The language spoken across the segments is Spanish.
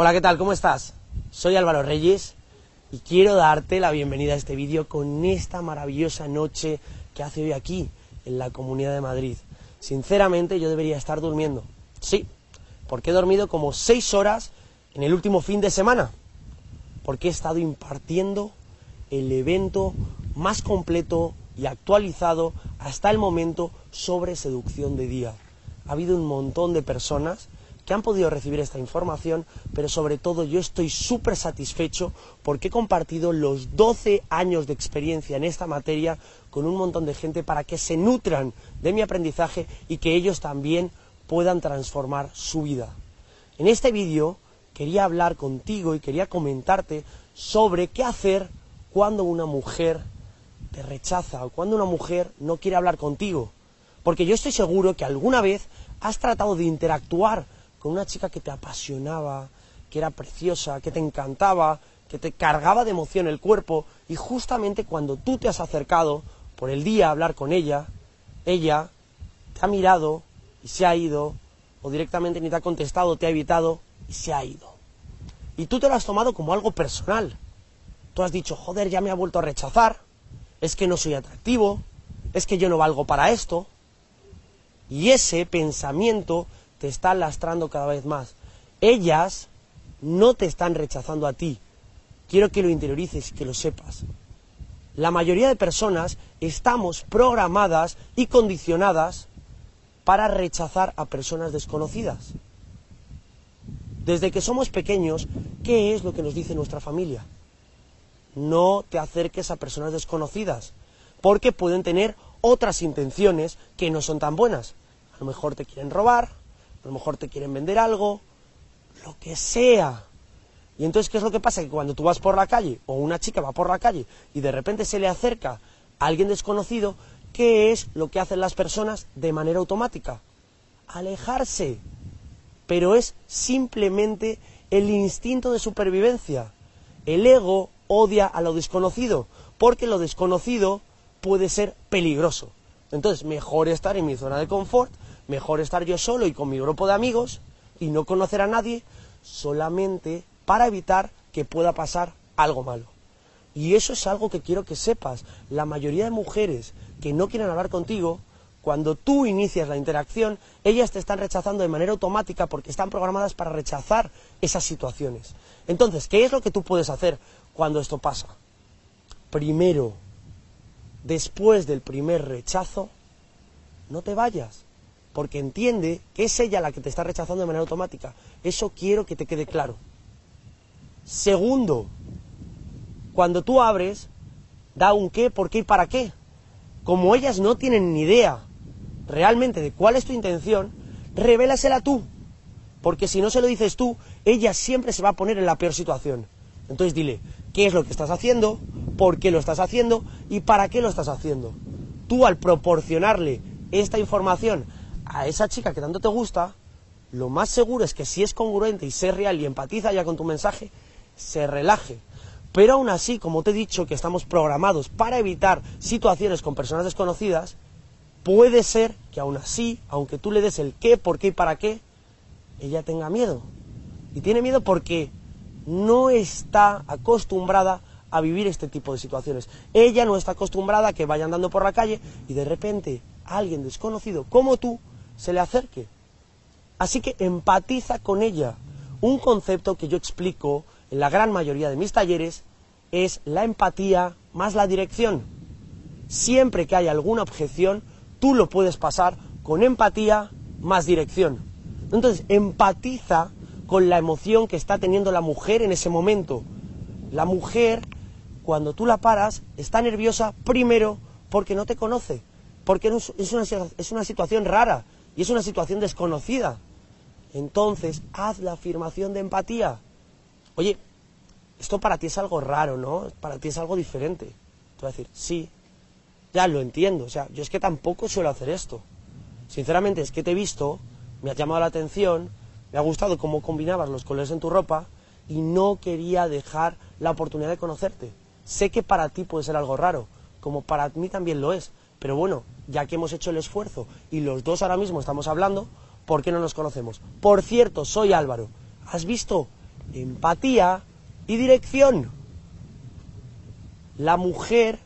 Hola, ¿qué tal? ¿Cómo estás? Soy Álvaro Reyes y quiero darte la bienvenida a este vídeo con esta maravillosa noche que hace hoy aquí, en la Comunidad de Madrid. Sinceramente, yo debería estar durmiendo. Sí, porque he dormido como seis horas en el último fin de semana. Porque he estado impartiendo el evento más completo y actualizado hasta el momento sobre seducción de día. Ha habido un montón de personas que han podido recibir esta información, pero sobre todo yo estoy súper satisfecho porque he compartido los 12 años de experiencia en esta materia con un montón de gente para que se nutran de mi aprendizaje y que ellos también puedan transformar su vida. En este vídeo quería hablar contigo y quería comentarte sobre qué hacer cuando una mujer te rechaza o cuando una mujer no quiere hablar contigo. Porque yo estoy seguro que alguna vez has tratado de interactuar con una chica que te apasionaba, que era preciosa, que te encantaba, que te cargaba de emoción el cuerpo, y justamente cuando tú te has acercado por el día a hablar con ella, ella te ha mirado y se ha ido, o directamente ni te ha contestado, te ha evitado y se ha ido. Y tú te lo has tomado como algo personal. Tú has dicho, joder, ya me ha vuelto a rechazar, es que no soy atractivo, es que yo no valgo para esto. Y ese pensamiento te está lastrando cada vez más. Ellas no te están rechazando a ti. Quiero que lo interiorices que lo sepas. La mayoría de personas estamos programadas y condicionadas para rechazar a personas desconocidas. Desde que somos pequeños, ¿qué es lo que nos dice nuestra familia? No te acerques a personas desconocidas, porque pueden tener otras intenciones que no son tan buenas. A lo mejor te quieren robar, a lo mejor te quieren vender algo, lo que sea. Y entonces, ¿qué es lo que pasa? Que cuando tú vas por la calle, o una chica va por la calle, y de repente se le acerca a alguien desconocido, ¿qué es lo que hacen las personas de manera automática? Alejarse. Pero es simplemente el instinto de supervivencia. El ego odia a lo desconocido, porque lo desconocido puede ser peligroso. Entonces, mejor estar en mi zona de confort, mejor estar yo solo y con mi grupo de amigos y no conocer a nadie solamente para evitar que pueda pasar algo malo. Y eso es algo que quiero que sepas. La mayoría de mujeres que no quieren hablar contigo, cuando tú inicias la interacción, ellas te están rechazando de manera automática porque están programadas para rechazar esas situaciones. Entonces, ¿qué es lo que tú puedes hacer cuando esto pasa? Primero, después del primer rechazo, no te vayas porque entiende que es ella la que te está rechazando de manera automática. Eso quiero que te quede claro. Segundo, cuando tú abres, da un qué, por qué y para qué. Como ellas no tienen ni idea realmente de cuál es tu intención, revélasela tú. Porque si no se lo dices tú, ella siempre se va a poner en la peor situación. Entonces dile, ¿qué es lo que estás haciendo? ¿Por qué lo estás haciendo? ¿Y para qué lo estás haciendo? Tú al proporcionarle esta información a esa chica que tanto te gusta, lo más seguro es que si es congruente y sé real y empatiza ya con tu mensaje, se relaje. Pero aún así, como te he dicho que estamos programados para evitar situaciones con personas desconocidas, puede ser que aún así, aunque tú le des el qué, por qué y para qué, ella tenga miedo. Y tiene miedo porque no está acostumbrada a vivir este tipo de situaciones. Ella no está acostumbrada a que vaya andando por la calle y de repente alguien desconocido como tú se le acerque. Así que empatiza con ella. Un concepto que yo explico en la gran mayoría de mis talleres es la empatía más la dirección. Siempre que hay alguna objeción, tú lo puedes pasar con empatía más dirección. Entonces, empatiza con la emoción que está teniendo la mujer en ese momento. La mujer, cuando tú la paras, está nerviosa primero porque no te conoce, porque es una, es una situación rara y es una situación desconocida. Entonces, haz la afirmación de empatía. Oye, esto para ti es algo raro, ¿no? Para ti es algo diferente. Tú vas a decir, sí, ya lo entiendo. O sea, yo es que tampoco suelo hacer esto. Sinceramente, es que te he visto, me ha llamado la atención, me ha gustado cómo combinabas los colores en tu ropa y no quería dejar la oportunidad de conocerte. Sé que para ti puede ser algo raro, como para mí también lo es. Pero bueno, ya que hemos hecho el esfuerzo y los dos ahora mismo estamos hablando, ¿por qué no nos conocemos? Por cierto, soy Álvaro. ¿Has visto? Empatía y dirección. La mujer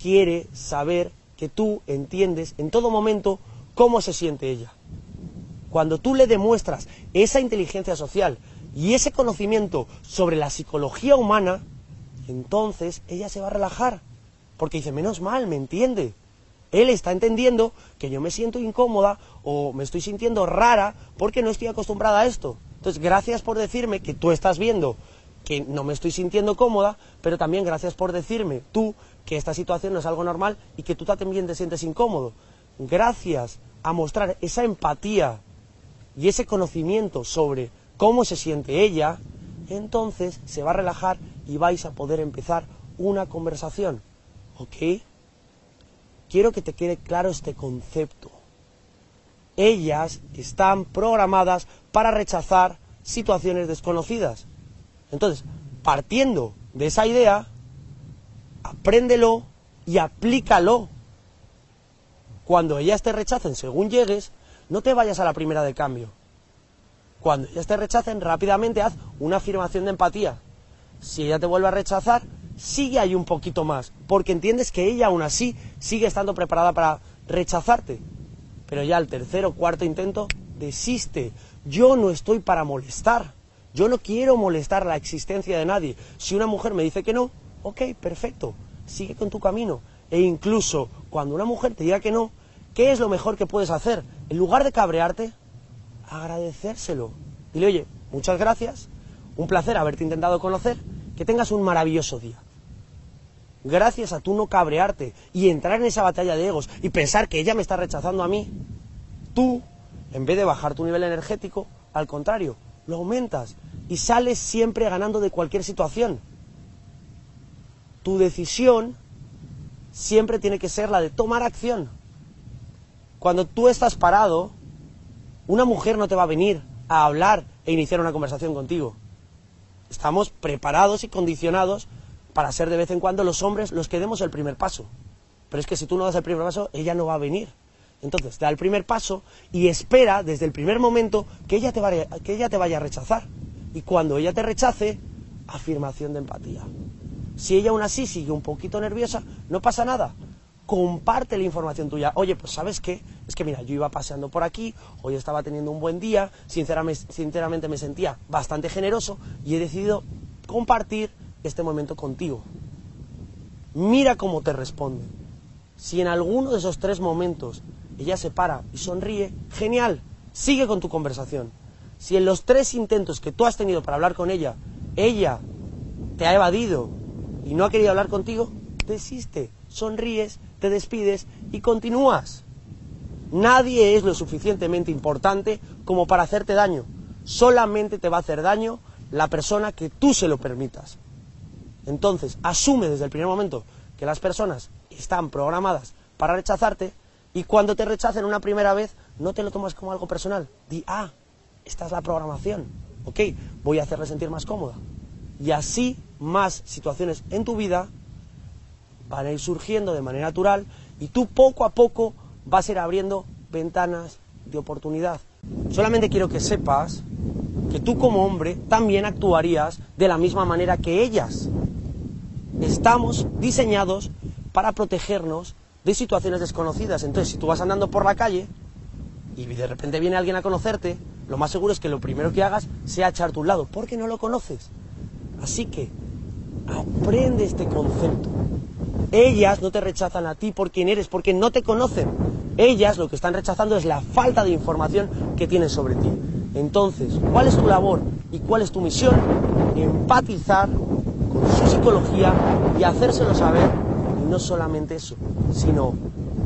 quiere saber que tú entiendes en todo momento cómo se siente ella. Cuando tú le demuestras esa inteligencia social y ese conocimiento sobre la psicología humana, entonces ella se va a relajar. Porque dice, menos mal, me entiende. Él está entendiendo que yo me siento incómoda o me estoy sintiendo rara porque no estoy acostumbrada a esto. Entonces, gracias por decirme que tú estás viendo que no me estoy sintiendo cómoda, pero también gracias por decirme tú que esta situación no es algo normal y que tú también te sientes incómodo. Gracias a mostrar esa empatía y ese conocimiento sobre cómo se siente ella, entonces se va a relajar y vais a poder empezar una conversación. ¿Ok? Quiero que te quede claro este concepto. Ellas están programadas para rechazar situaciones desconocidas. Entonces, partiendo de esa idea, apréndelo y aplícalo. Cuando ellas te rechacen según llegues, no te vayas a la primera de cambio. Cuando ellas te rechacen, rápidamente haz una afirmación de empatía. Si ella te vuelve a rechazar, sigue ahí un poquito más, porque entiendes que ella aún así sigue estando preparada para rechazarte. Pero ya al tercer o cuarto intento, desiste. Yo no estoy para molestar. Yo no quiero molestar la existencia de nadie. Si una mujer me dice que no, ok, perfecto, sigue con tu camino. E incluso cuando una mujer te diga que no, ¿qué es lo mejor que puedes hacer? En lugar de cabrearte, agradecérselo. Dile, oye, muchas gracias, un placer haberte intentado conocer, que tengas un maravilloso día. Gracias a tú no cabrearte y entrar en esa batalla de egos y pensar que ella me está rechazando a mí, tú, en vez de bajar tu nivel energético, al contrario, lo aumentas y sales siempre ganando de cualquier situación. Tu decisión siempre tiene que ser la de tomar acción. Cuando tú estás parado, una mujer no te va a venir a hablar e iniciar una conversación contigo. Estamos preparados y condicionados para ser de vez en cuando los hombres los que demos el primer paso. Pero es que si tú no das el primer paso, ella no va a venir. Entonces, da el primer paso y espera desde el primer momento que ella te vaya, que ella te vaya a rechazar. Y cuando ella te rechace, afirmación de empatía. Si ella aún así sigue un poquito nerviosa, no pasa nada. Comparte la información tuya. Oye, pues sabes qué, es que mira, yo iba paseando por aquí, hoy estaba teniendo un buen día, sinceramente, sinceramente me sentía bastante generoso y he decidido compartir este momento contigo. Mira cómo te responde. Si en alguno de esos tres momentos ella se para y sonríe, genial, sigue con tu conversación. Si en los tres intentos que tú has tenido para hablar con ella, ella te ha evadido y no ha querido hablar contigo, desiste, sonríes, te despides y continúas. Nadie es lo suficientemente importante como para hacerte daño. Solamente te va a hacer daño la persona que tú se lo permitas. Entonces, asume desde el primer momento que las personas están programadas para rechazarte y cuando te rechacen una primera vez, no te lo tomas como algo personal. Di, ah, esta es la programación. Ok, voy a hacerle sentir más cómoda. Y así más situaciones en tu vida van a ir surgiendo de manera natural y tú poco a poco vas a ir abriendo ventanas de oportunidad. Solamente quiero que sepas que tú como hombre también actuarías de la misma manera que ellas. Estamos diseñados para protegernos de situaciones desconocidas. Entonces, si tú vas andando por la calle y de repente viene alguien a conocerte, lo más seguro es que lo primero que hagas sea echarte a un lado, porque no lo conoces. Así que aprende este concepto. Ellas no te rechazan a ti por quien eres, porque no te conocen. Ellas lo que están rechazando es la falta de información que tienen sobre ti. Entonces, ¿cuál es tu labor y cuál es tu misión? Empatizar psicología y hacérselo saber. Y no solamente eso, sino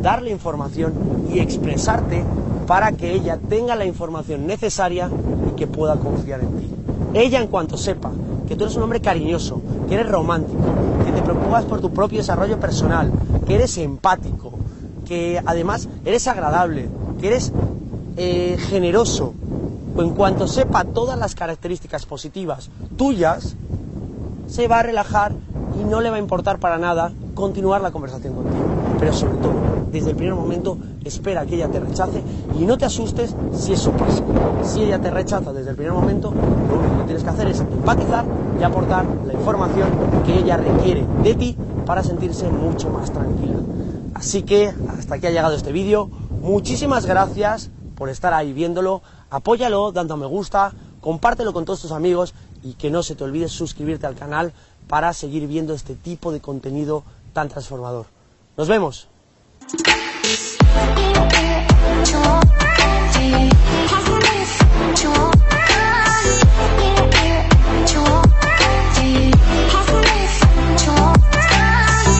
darle información y expresarte para que ella tenga la información necesaria y que pueda confiar en ti. Ella en cuanto sepa que tú eres un hombre cariñoso, que eres romántico, que te preocupas por tu propio desarrollo personal, que eres empático, que además eres agradable, que eres eh, generoso, en cuanto sepa todas las características positivas tuyas, se va a relajar y no le va a importar para nada continuar la conversación contigo. Pero sobre todo, desde el primer momento, espera que ella te rechace y no te asustes si eso pasa. Si ella te rechaza desde el primer momento, lo único que tienes que hacer es empatizar y aportar la información que ella requiere de ti para sentirse mucho más tranquila. Así que hasta aquí ha llegado este vídeo. Muchísimas gracias por estar ahí viéndolo. Apóyalo dando a me gusta, compártelo con todos tus amigos y que no se te olvide suscribirte al canal para seguir viendo este tipo de contenido tan transformador. Nos vemos.